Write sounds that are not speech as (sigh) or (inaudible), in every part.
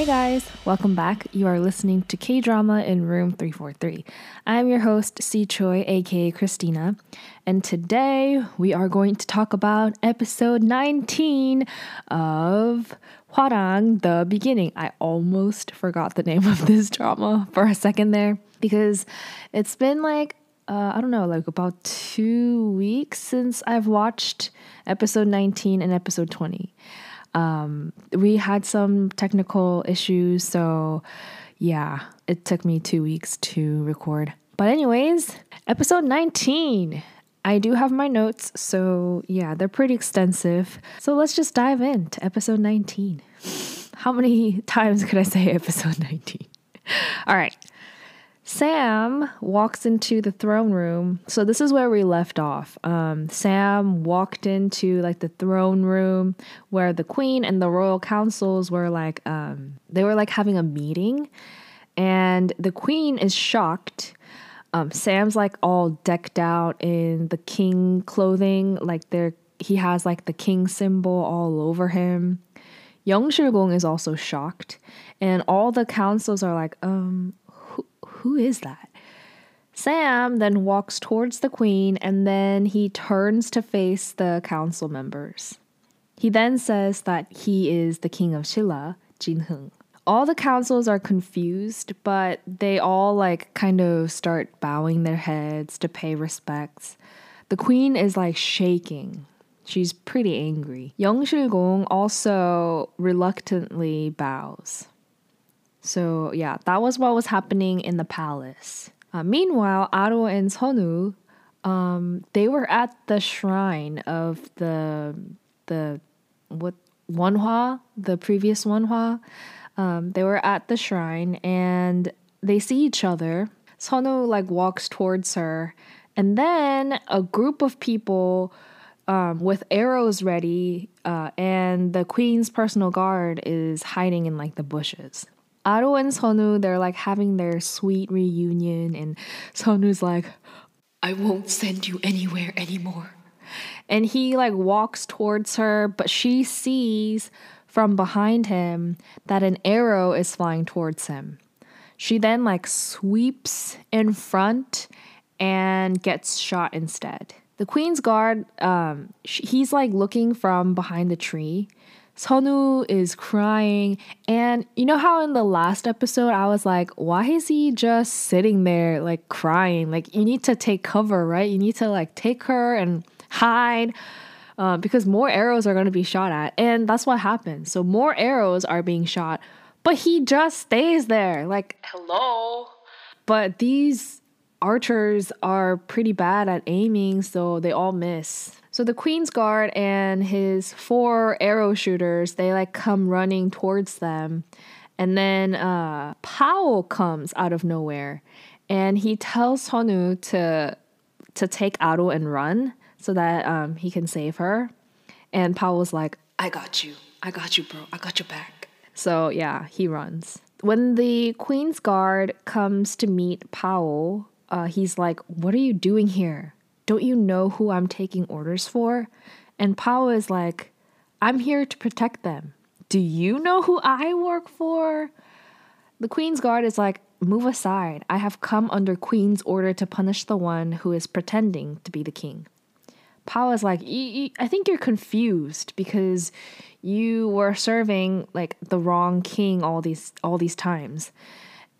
Hey guys, welcome back. You are listening to K Drama in Room 343. I'm your host, C Choi, aka Christina, and today we are going to talk about episode 19 of Hwarang, the beginning. I almost forgot the name of this drama for a second there because it's been like uh, I don't know, like about two weeks since I've watched episode 19 and episode 20. Um, we had some technical issues, so yeah, it took me two weeks to record. But, anyways, episode 19. I do have my notes, so yeah, they're pretty extensive. So let's just dive into episode 19. (laughs) How many (laughs) times could I say episode 19? (laughs) All right. Sam walks into the throne room. So this is where we left off. Um, Sam walked into like the throne room where the queen and the royal councils were like um, they were like having a meeting, and the queen is shocked. Um, Sam's like all decked out in the king clothing, like there he has like the king symbol all over him. Young Gong is also shocked, and all the councils are like, um, who is that? Sam then walks towards the queen and then he turns to face the council members. He then says that he is the king of Shilla, Jin Hung. All the councils are confused, but they all like kind of start bowing their heads to pay respects. The queen is like shaking. She's pretty angry. Young Gong also reluctantly bows. So yeah, that was what was happening in the palace. Uh, meanwhile, Aro and Sonu, um, they were at the shrine of the the what Wonhwa, the previous Wonhwa. Um, they were at the shrine and they see each other. Sonu like walks towards her, and then a group of people um, with arrows ready, uh, and the queen's personal guard is hiding in like the bushes. Aro and Sonu, they're like having their sweet reunion, and Sonu's like, I won't send you anywhere anymore. And he like walks towards her, but she sees from behind him that an arrow is flying towards him. She then like sweeps in front and gets shot instead. The queen's guard, um, he's like looking from behind the tree Sonu is crying. And you know how in the last episode I was like, why is he just sitting there like crying? Like, you need to take cover, right? You need to like take her and hide. Uh, because more arrows are going to be shot at. And that's what happens. So, more arrows are being shot, but he just stays there. Like, hello? But these archers are pretty bad at aiming, so they all miss. So the Queen's Guard and his four arrow shooters, they like come running towards them. And then uh, Pao comes out of nowhere and he tells Honu to to take Aro and run so that um, he can save her. And was like, I got you. I got you, bro. I got your back. So yeah, he runs. When the Queen's Guard comes to meet Pao, uh, he's like, What are you doing here? Don't you know who I'm taking orders for? And Pao is like, I'm here to protect them. Do you know who I work for? The Queen's Guard is like, Move aside. I have come under Queen's order to punish the one who is pretending to be the king. Pao is like, I think you're confused because you were serving like the wrong king all these all these times.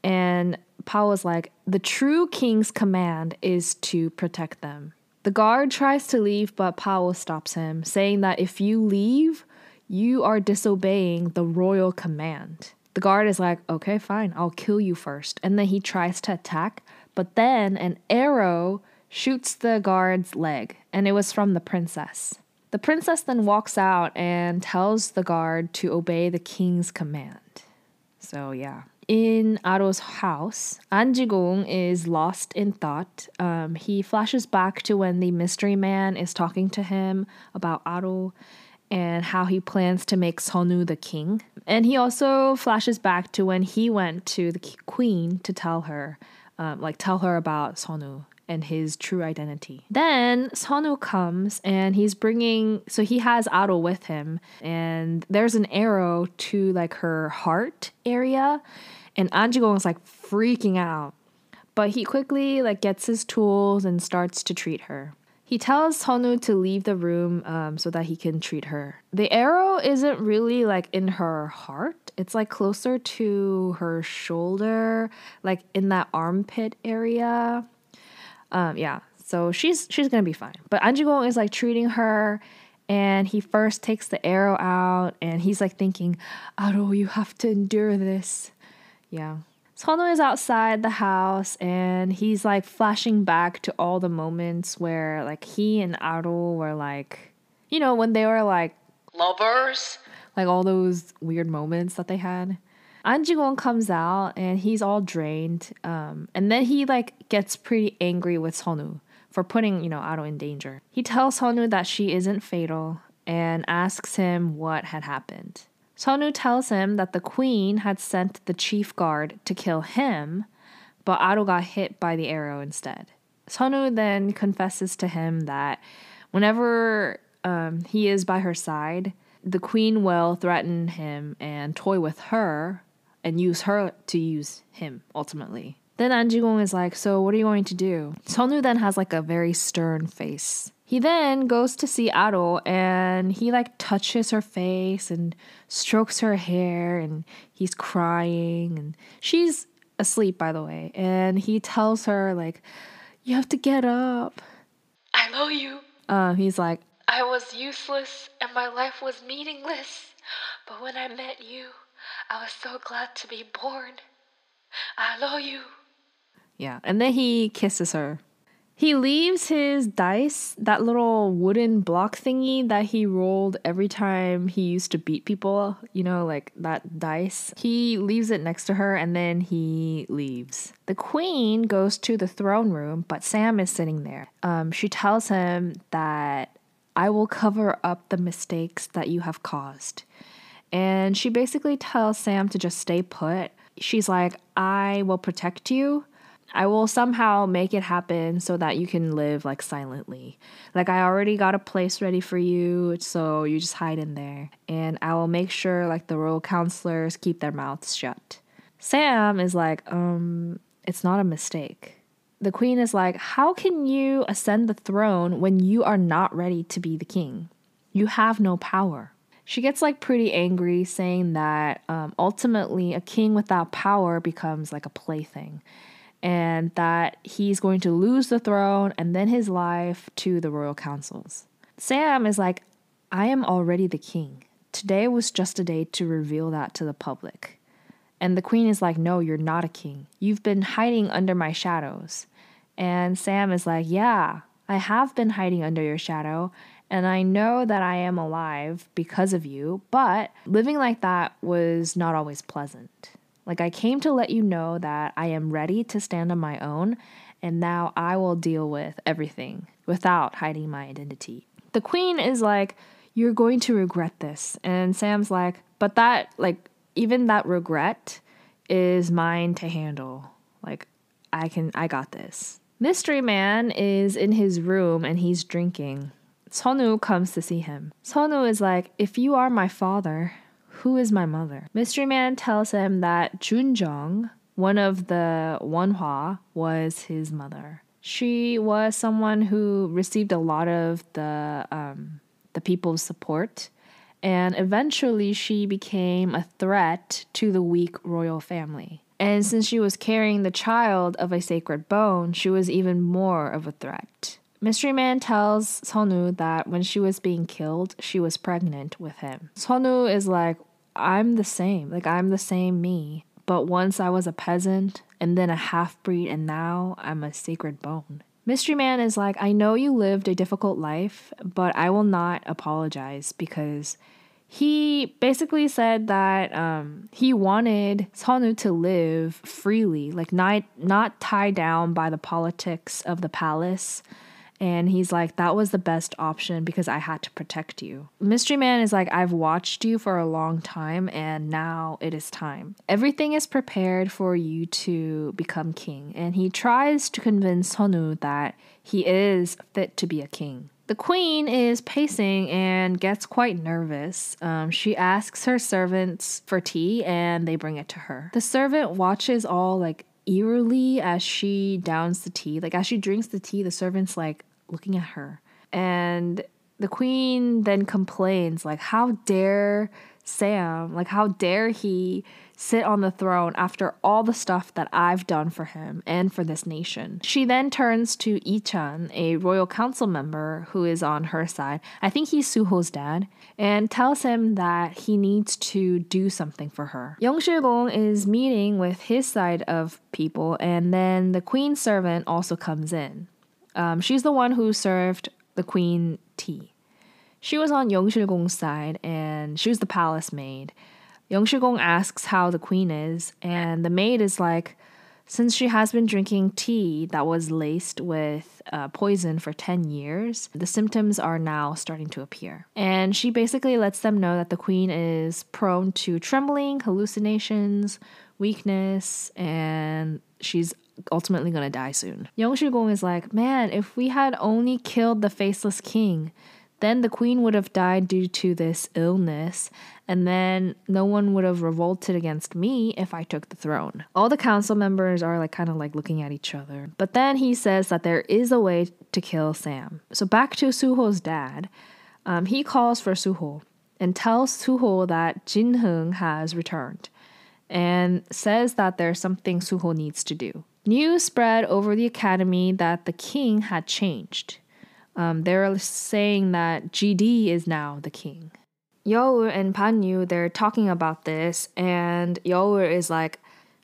And Pao was like, the true king's command is to protect them. The guard tries to leave, but Pao stops him, saying that if you leave, you are disobeying the royal command. The guard is like, okay, fine, I'll kill you first. And then he tries to attack, but then an arrow shoots the guard's leg, and it was from the princess. The princess then walks out and tells the guard to obey the king's command. So, yeah in Aro's house, An Ji-gong is lost in thought. Um, he flashes back to when the mystery man is talking to him about Aro and how he plans to make Sonu the king. And he also flashes back to when he went to the queen to tell her, um, like tell her about Sonu and his true identity. Then Sonu comes and he's bringing, so he has Aro with him, and there's an arrow to like her heart area, and Anjigong is like freaking out. But he quickly like gets his tools and starts to treat her. He tells Honu to leave the room um, so that he can treat her. The arrow isn't really like in her heart. It's like closer to her shoulder, like in that armpit area. Um, yeah, so she's she's gonna be fine. But Anjigong is like treating her, and he first takes the arrow out, and he's like thinking, "Aro, you have to endure this." Yeah, Sonu is outside the house and he's like flashing back to all the moments where like he and Aro were like, you know, when they were like lovers, like all those weird moments that they had. Anjigong comes out and he's all drained. Um, and then he like gets pretty angry with Sonu for putting, you know, Aro in danger. He tells Sonu that she isn't fatal and asks him what had happened. Sonu tells him that the queen had sent the chief guard to kill him, but Aro got hit by the arrow instead. Sonu then confesses to him that whenever um, he is by her side, the queen will threaten him and toy with her and use her to use him ultimately. Then Anjigong is like, So what are you going to do? Sonu then has like a very stern face. He then goes to see Aro and he like touches her face and strokes her hair and he's crying and she's asleep by the way and he tells her like you have to get up. I love you. Uh, he's like I was useless and my life was meaningless, but when I met you, I was so glad to be born. I love you. Yeah, and then he kisses her he leaves his dice, that little wooden block thingy that he rolled every time he used to beat people, you know, like that dice. He leaves it next to her and then he leaves. The queen goes to the throne room, but Sam is sitting there. Um, she tells him that I will cover up the mistakes that you have caused. And she basically tells Sam to just stay put. She's like, I will protect you I will somehow make it happen so that you can live like silently. Like I already got a place ready for you, so you just hide in there. And I will make sure like the royal counselors keep their mouths shut. Sam is like, um, it's not a mistake. The queen is like, how can you ascend the throne when you are not ready to be the king? You have no power. She gets like pretty angry, saying that um, ultimately a king without power becomes like a plaything and that he's going to lose the throne and then his life to the royal councils. Sam is like, I am already the king. Today was just a day to reveal that to the public. And the queen is like, No, you're not a king. You've been hiding under my shadows. And Sam is like, Yeah, I have been hiding under your shadow, and I know that I am alive because of you, but living like that was not always pleasant. Like, I came to let you know that I am ready to stand on my own, and now I will deal with everything without hiding my identity. The queen is like, You're going to regret this. And Sam's like, But that, like, even that regret is mine to handle. Like, I can, I got this. Mystery Man is in his room and he's drinking. Sonu comes to see him. Sonu is like, If you are my father, who is my mother? Mystery Man tells him that Junjong, one of the Wonhwa, was his mother. She was someone who received a lot of the um, the people's support, and eventually she became a threat to the weak royal family. And since she was carrying the child of a sacred bone, she was even more of a threat. Mystery Man tells Sonu that when she was being killed, she was pregnant with him. Sonu is like, I'm the same. Like, I'm the same me. But once I was a peasant, and then a half breed, and now I'm a sacred bone. Mystery Man is like, I know you lived a difficult life, but I will not apologize because he basically said that um, he wanted Sonu to live freely, like not not tied down by the politics of the palace And he's like, that was the best option because I had to protect you. Mystery Man is like, I've watched you for a long time and now it is time. Everything is prepared for you to become king. And he tries to convince Sonu that he is fit to be a king. The queen is pacing and gets quite nervous. Um, she asks her servants for tea and they bring it to her. The servant watches all like eerily as she downs the tea. Like as she drinks the tea, the servant's like looking at her. And the queen then complains, like, how dare Sam, like, how dare he sit on the throne after all the stuff that I've done for him and for this nation. She then turns to Ichan, a royal council member who is on her side. I think he's Suho's dad, and tells him that he needs to do something for her. Yong is meeting with his side of people, and then the queen's servant also comes in. Um, she's the one who served the queen tea. She was on Yong Shigong's side, and she was the palace maid. Yong Shigong asks how the queen is, and the maid is like, since she has been drinking tea that was laced with uh, poison for 10 years, the symptoms are now starting to appear. And she basically lets them know that the queen is prone to trembling, hallucinations, weakness, and she's ultimately gonna die soon. Yong Shigong is like, man, if we had only killed the faceless king, then the queen would have died due to this illness, and then no one would have revolted against me if I took the throne. All the council members are like kind of like looking at each other. But then he says that there is a way to kill Sam. So back to Suho's dad, um, he calls for Suho and tells Suho that Jin Hung has returned and says that there's something Suho needs to do. News spread over the academy that the king had changed. Um, they're saying that GD is now the king. Yeour and Panyu, they're talking about this, and Yeour is like,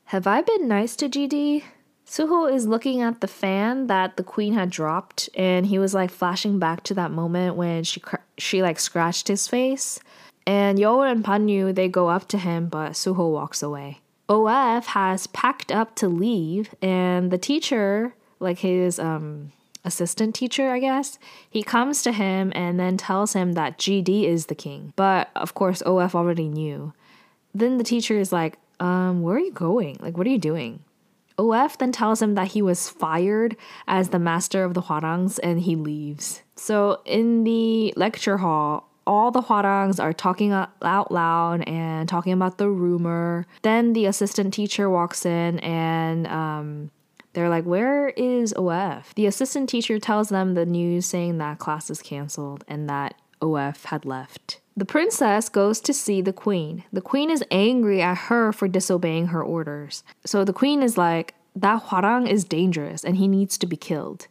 Have I been nice to GD? Suho is looking at the fan that the queen had dropped, and he was like flashing back to that moment when she cr- she like scratched his face. And Yeour and Panyu they go up to him, but Suho walks away. OF has packed up to leave, and the teacher, like his um assistant teacher, I guess, he comes to him and then tells him that GD is the king. But of course, OF already knew. Then the teacher is like, um, where are you going? Like, what are you doing? OF then tells him that he was fired as the master of the Hwarangs and he leaves. So in the lecture hall, all the Hwarangs are talking out loud and talking about the rumor. Then the assistant teacher walks in and um, they're like, Where is OF? The assistant teacher tells them the news saying that class is canceled and that OF had left. The princess goes to see the queen. The queen is angry at her for disobeying her orders. So the queen is like, That Hwarang is dangerous and he needs to be killed.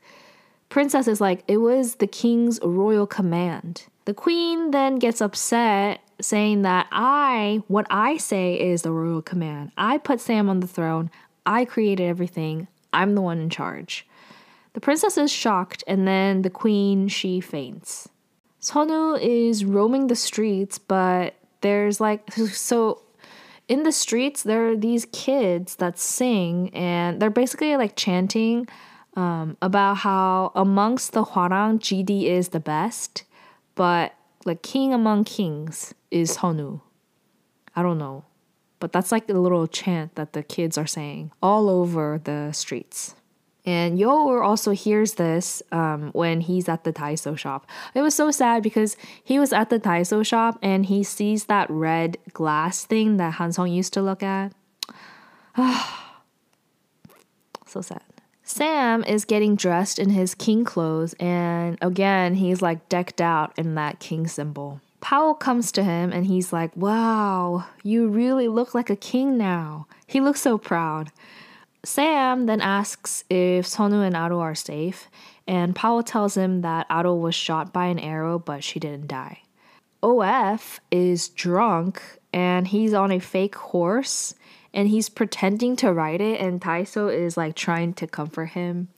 Princess is like, It was the king's royal command. The queen then gets upset, saying that I, what I say is the royal command. I put Sam on the throne. I created everything. I'm the one in charge. The princess is shocked, and then the queen, she faints. Sonu is roaming the streets, but there's like, (laughs) so in the streets, there are these kids that sing, and they're basically like chanting um, about how amongst the Hwarang, GD is the best, but like king among kings is Sonu. I don't know. But that's like a little chant that the kids are saying all over the streets. And Yeour also hears this um, when he's at the Daiso shop. It was so sad because he was at the Daiso shop and he sees that red glass thing that Hansong used to look at. (sighs) so sad. Sam is getting dressed in his king clothes, and again, he's like decked out in that king symbol. Powell comes to him and he's like, Wow, you really look like a king now. He looks so proud. Sam then asks if Sonu and Aro are safe, and Powell tells him that Aro was shot by an arrow, but she didn't die. OF is drunk and he's on a fake horse and he's pretending to ride it, and Taiso is like trying to comfort him.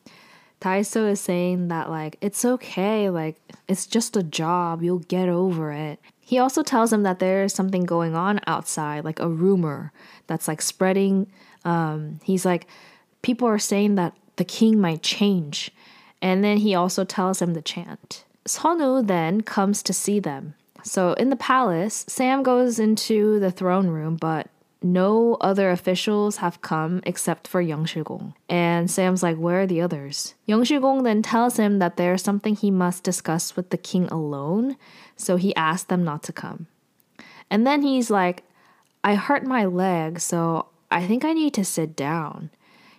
Taiso is saying that like it's okay, like it's just a job, you'll get over it. He also tells him that there is something going on outside, like a rumor that's like spreading. Um, he's like, people are saying that the king might change, And then he also tells him to chant. Sonu then comes to see them. So in the palace, Sam goes into the throne room, but no other officials have come except for Yong Shigong. And Sam's like, Where are the others? Yong Shigong then tells him that there's something he must discuss with the king alone, so he asks them not to come. And then he's like, I hurt my leg, so I think I need to sit down.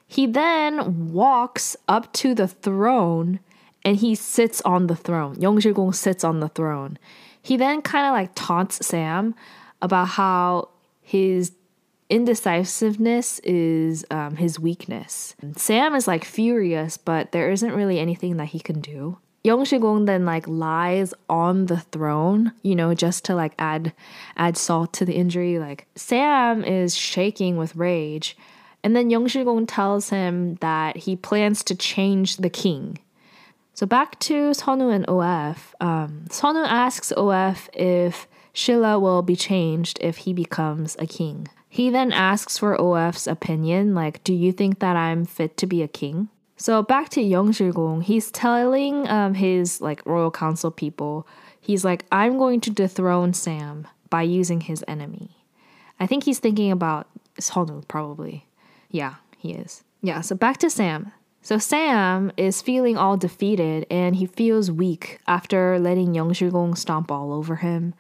He then walks up to the throne and he sits on the throne. Yong Shigong sits on the throne. He then kind of like taunts Sam about how his indecisiveness is um, his weakness. Sam is like furious, but there isn't really anything that he can do. Yong Shigong then like lies on the throne, you know, just to like add add salt to the injury. Like Sam is shaking with rage, and then Yong Shigong tells him that he plans to change the king. So back to Sonu and OF. Um, Sonu asks OF if Shilla will be changed if he becomes a king. He then asks for OF's opinion, like, do you think that I'm fit to be a king? So back to Yong Shigong, he's telling um, his like royal council people, he's like, I'm going to dethrone Sam by using his enemy. I think he's thinking about Sonu probably. Yeah, he is. Yeah, so back to Sam. So Sam is feeling all defeated and he feels weak after letting Yong Shigong stomp all over him.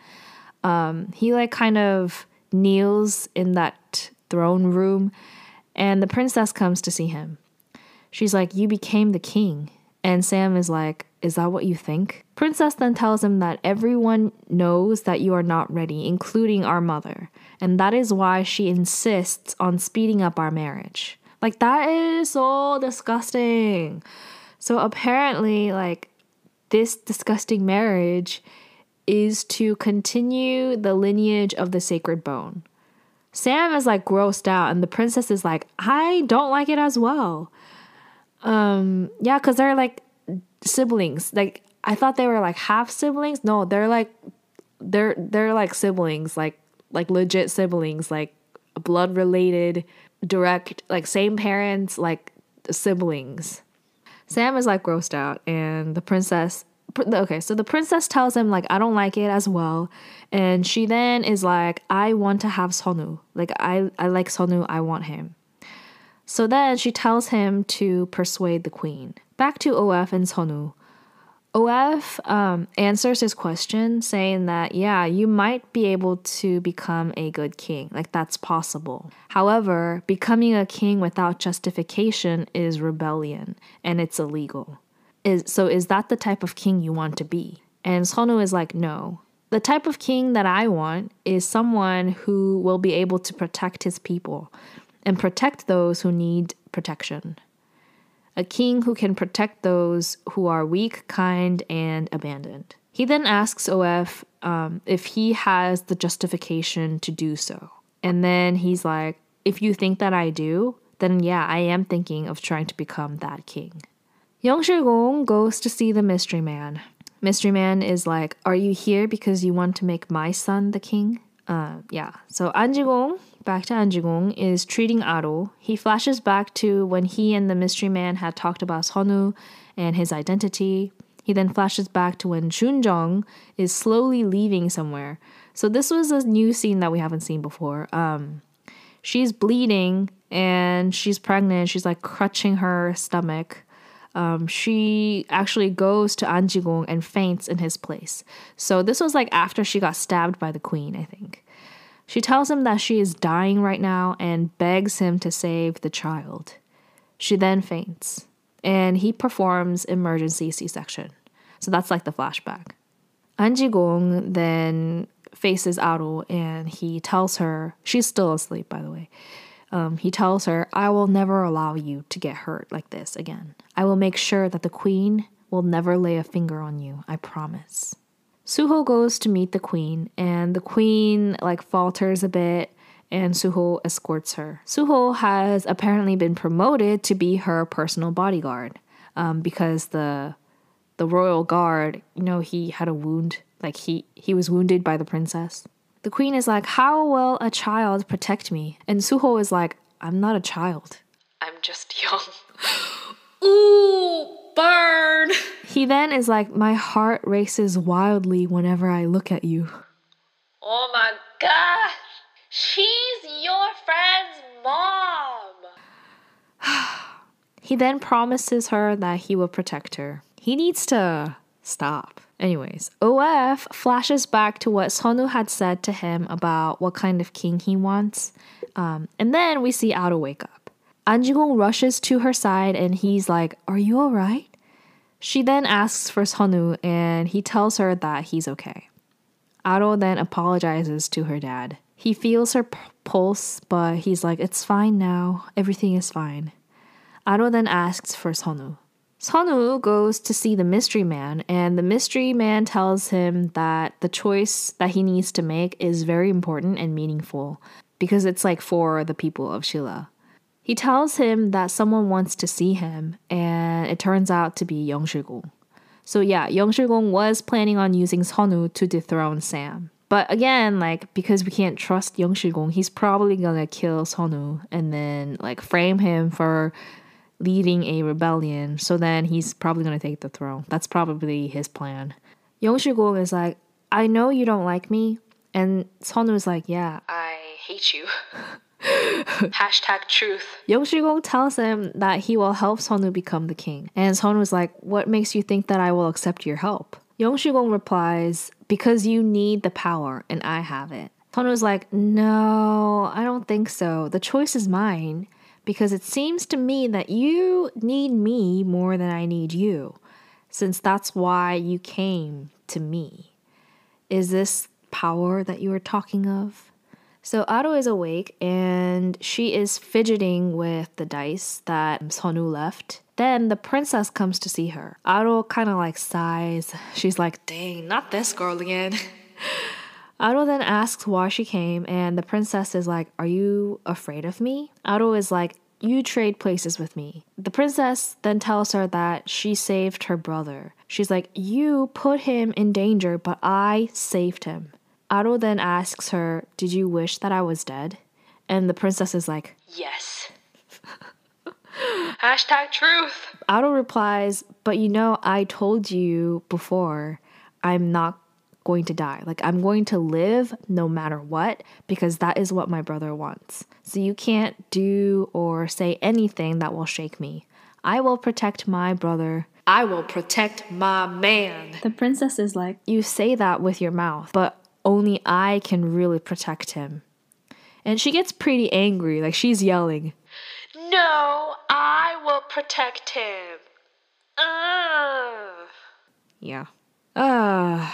Um, he like kind of kneels in that throne room and the princess comes to see him. She's like, You became the king. And Sam is like, Is that what you think? Princess then tells him that everyone knows that you are not ready, including our mother. And that is why she insists on speeding up our marriage. Like, that is so disgusting. So, apparently, like, this disgusting marriage is to continue the lineage of the sacred bone. Sam is like grossed out, and the princess is like, I don't like it as well. Um, yeah, because they're like siblings. Like I thought they were like half siblings. No, they're like they're they're like siblings, like like legit siblings, like blood related, direct, like same parents, like siblings. Sam is like grossed out, and the princess. Okay, so the princess tells him like I don't like it as well, and she then is like I want to have Sonu. Like I I like Sonu. I want him. So then she tells him to persuade the queen. Back to OF and Sonu. OF um, answers his question saying that, yeah, you might be able to become a good king. Like, that's possible. However, becoming a king without justification is rebellion and it's illegal. Is, so, is that the type of king you want to be? And Sonu is like, no. The type of king that I want is someone who will be able to protect his people, and protect those who need protection. A king who can protect those who are weak, kind, and abandoned. He then asks OF um, if he has the justification to do so. And then he's like, if you think that I do, then yeah, I am thinking of trying to become that king. Yong Shigong goes to see the mystery man. Mystery man is like, Are you here because you want to make my son the king? Uh, yeah. So Anjigong back to Anjigong, is treating Aro. He flashes back to when he and the mystery man had talked about Sonu and his identity. He then flashes back to when Junjong is slowly leaving somewhere. So this was a new scene that we haven't seen before. Um, she's bleeding and she's pregnant. She's like crutching her stomach. Um, she actually goes to Anjigong and faints in his place. So this was like after she got stabbed by the queen, I think. She tells him that she is dying right now and begs him to save the child. She then faints, and he performs emergency C section. So that's like the flashback. Anjigong then faces Aro and he tells her, she's still asleep, by the way. Um, he tells her, I will never allow you to get hurt like this again. I will make sure that the queen will never lay a finger on you, I promise. Suho goes to meet the queen, and the queen like falters a bit, and Suho escorts her. Suho has apparently been promoted to be her personal bodyguard, um, because the the royal guard, you know, he had a wound, like he he was wounded by the princess. The queen is like, "How will a child protect me?" And Suho is like, "I'm not a child. I'm just young." (gasps) Ooh, burn. He then is like, My heart races wildly whenever I look at you. Oh my gosh. She's your friend's mom. (sighs) He then promises her that he will protect her. He needs to stop. Anyways, OF flashes back to what Sonu had said to him about what kind of king he wants. Um, and then we see Aro wake up. Anjigong rushes to her side and he's like, Are you alright? She then asks for Sonu and he tells her that he's okay. Aro then apologizes to her dad. He feels her p- pulse, but he's like, It's fine now. Everything is fine. Aro then asks for Sonu. Sonu goes to see the mystery man, and the mystery man tells him that the choice that he needs to make is very important and meaningful because it's like for the people of Shilla. He tells him that someone wants to see him, and it turns out to be Yong Shigong. So yeah, Yong Shigong was planning on using Sonu to dethrone Sam. But again, like because we can't trust Yong Shigong, he's probably gonna kill Sonu and then like frame him for leading a rebellion. So then he's probably gonna take the throne. That's probably his plan. Yong Shigong is like, I know you don't like me, and Sonu is like, yeah. I hate you. (laughs) Hashtag truth. Yong Shigong tells him that he will help Sonu become the king. And Sonu is like, What makes you think that I will accept your help? Yong Shigong replies, Because you need the power and I have it. Sonu is like, No, I don't think so. The choice is mine because it seems to me that you need me more than I need you, since that's why you came to me. Is this power that you are talking of? So Aro is awake and she is fidgeting with the dice that Sonu left. Then the princess comes to see her. Aro kind of like sighs. She's like, dang, not this girl again. (laughs) Aro then asks why she came, and the princess is like, Are you afraid of me? Aro is like, You trade places with me. The princess then tells her that she saved her brother. She's like, You put him in danger, but I saved him. Aro then asks her, Did you wish that I was dead? And the princess is like, Yes. (laughs) Hashtag truth. Aro replies, But you know, I told you before, I'm not going to die. Like, I'm going to live no matter what, because that is what my brother wants. So you can't do or say anything that will shake me. I will protect my brother. I will protect my man. The princess is like, You say that with your mouth, but only I can really protect him. And she gets pretty angry, like she's yelling. No, I will protect him. Uh. Yeah. Uh,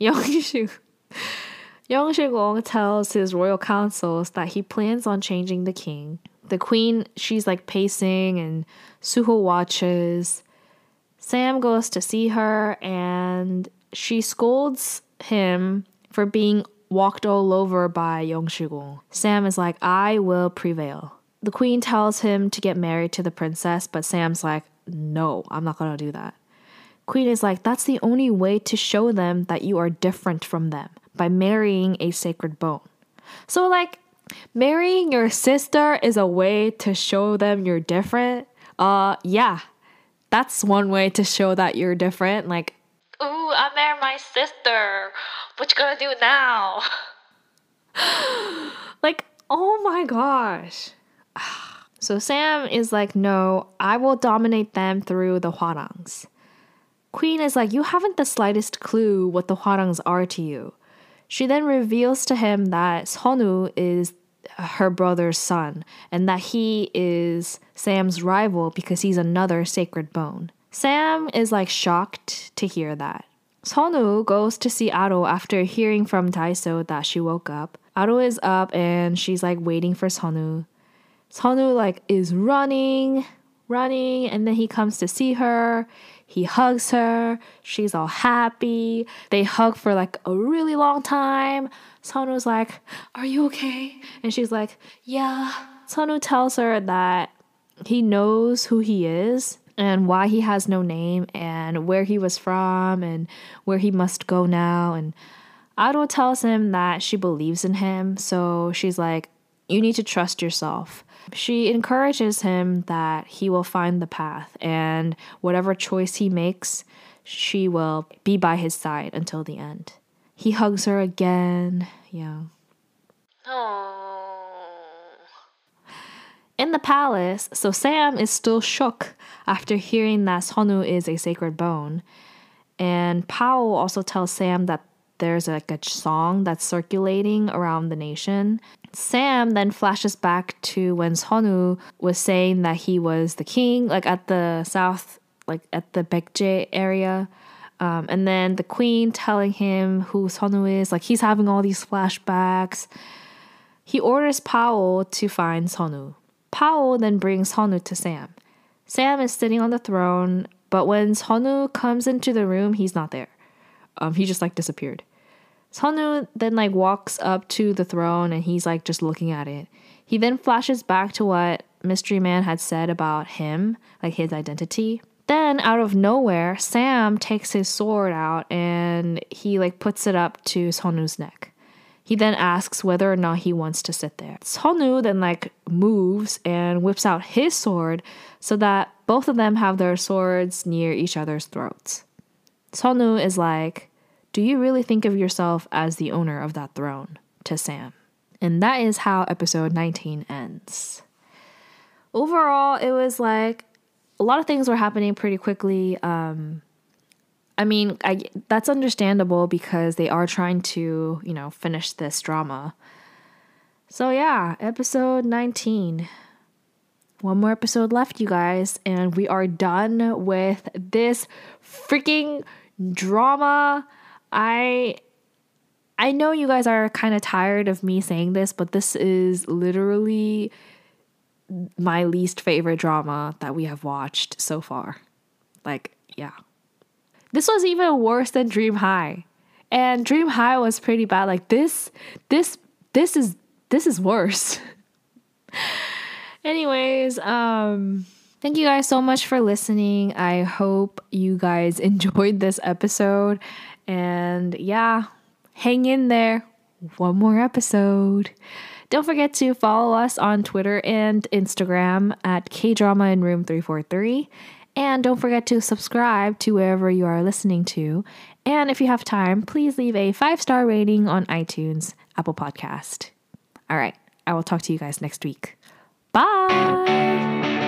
Yongshu. (laughs) Yongshigong tells his royal councils that he plans on changing the king. The queen, she's like pacing and Suho watches. Sam goes to see her and she scolds him for being walked all over by Yongshigong. Sam is like, I will prevail. The queen tells him to get married to the princess, but Sam's like, no, I'm not gonna do that. Queen is like, that's the only way to show them that you are different from them by marrying a sacred bone. So, like, marrying your sister is a way to show them you're different. Uh, yeah, that's one way to show that you're different. Like, Ooh, I married my sister. What you gonna do now? (gasps) like, oh my gosh. (sighs) So Sam is like, no, I will dominate them through the Hwarangs. Queen is like, you haven't the slightest clue what the Hwarangs are to you. She then reveals to him that Sonu is her brother's son and that he is Sam's rival because he's another sacred bone. Sam is like shocked to hear that. Sonu goes to see Aro after hearing from Daiso that she woke up. Aro is up and she's like waiting for Sonu. Sonu like is running, running, and then he comes to see her. He hugs her. She's all happy. They hug for like a really long time. Sonu's like, Are you okay? And she's like, Yeah. Sonu tells her that he knows who he is and why he has no name and where he was from and where he must go now. And Aro tells him that she believes in him. So she's like, You need to trust yourself. She encourages him that he will find the path and whatever choice he makes, she will be by his side until the end. He hugs her again. Yeah. In the palace, so Sam is still shook after hearing that Sonu is a sacred bone. And Powell also tells Sam that there's like a song that's circulating around the nation. Sam then flashes back to when Sonu was saying that he was the king, like at the south, like at the Baekje area. Um, and then the queen telling him who Sonu is, like he's having all these flashbacks. He orders Powell to find Sonu. Powell then brings Sonu to Sam. Sam is sitting on the throne, but when Sonu comes into the room, he's not there. Um, he just like disappeared. Sonu then like walks up to the throne and he's like just looking at it. He then flashes back to what Mystery Man had said about him, like his identity. Then out of nowhere, Sam takes his sword out and he like puts it up to Sonu's neck. He then asks whether or not he wants to sit there. Sonu then like moves and whips out his sword so that both of them have their swords near each other's throats. Sonu is like, "Do you really think of yourself as the owner of that throne?" to Sam. And that is how episode 19 ends. Overall, it was like a lot of things were happening pretty quickly. Um, I mean, I, that's understandable because they are trying to, you know, finish this drama. So, yeah, episode 19. One more episode left, you guys, and we are done with this freaking drama. I I know you guys are kind of tired of me saying this, but this is literally my least favorite drama that we have watched so far. Like, yeah. This was even worse than Dream High. And Dream High was pretty bad. Like this this this is this is worse. (laughs) Anyways, um thank you guys so much for listening. I hope you guys (laughs) enjoyed this episode and yeah, hang in there. One more episode. Don't forget to follow us on Twitter and Instagram at KDrama in Room 343 and don't forget to subscribe to wherever you are listening to. And if you have time, please leave a five star rating on iTunes, Apple Podcast. All right, I will talk to you guys next week. Bye.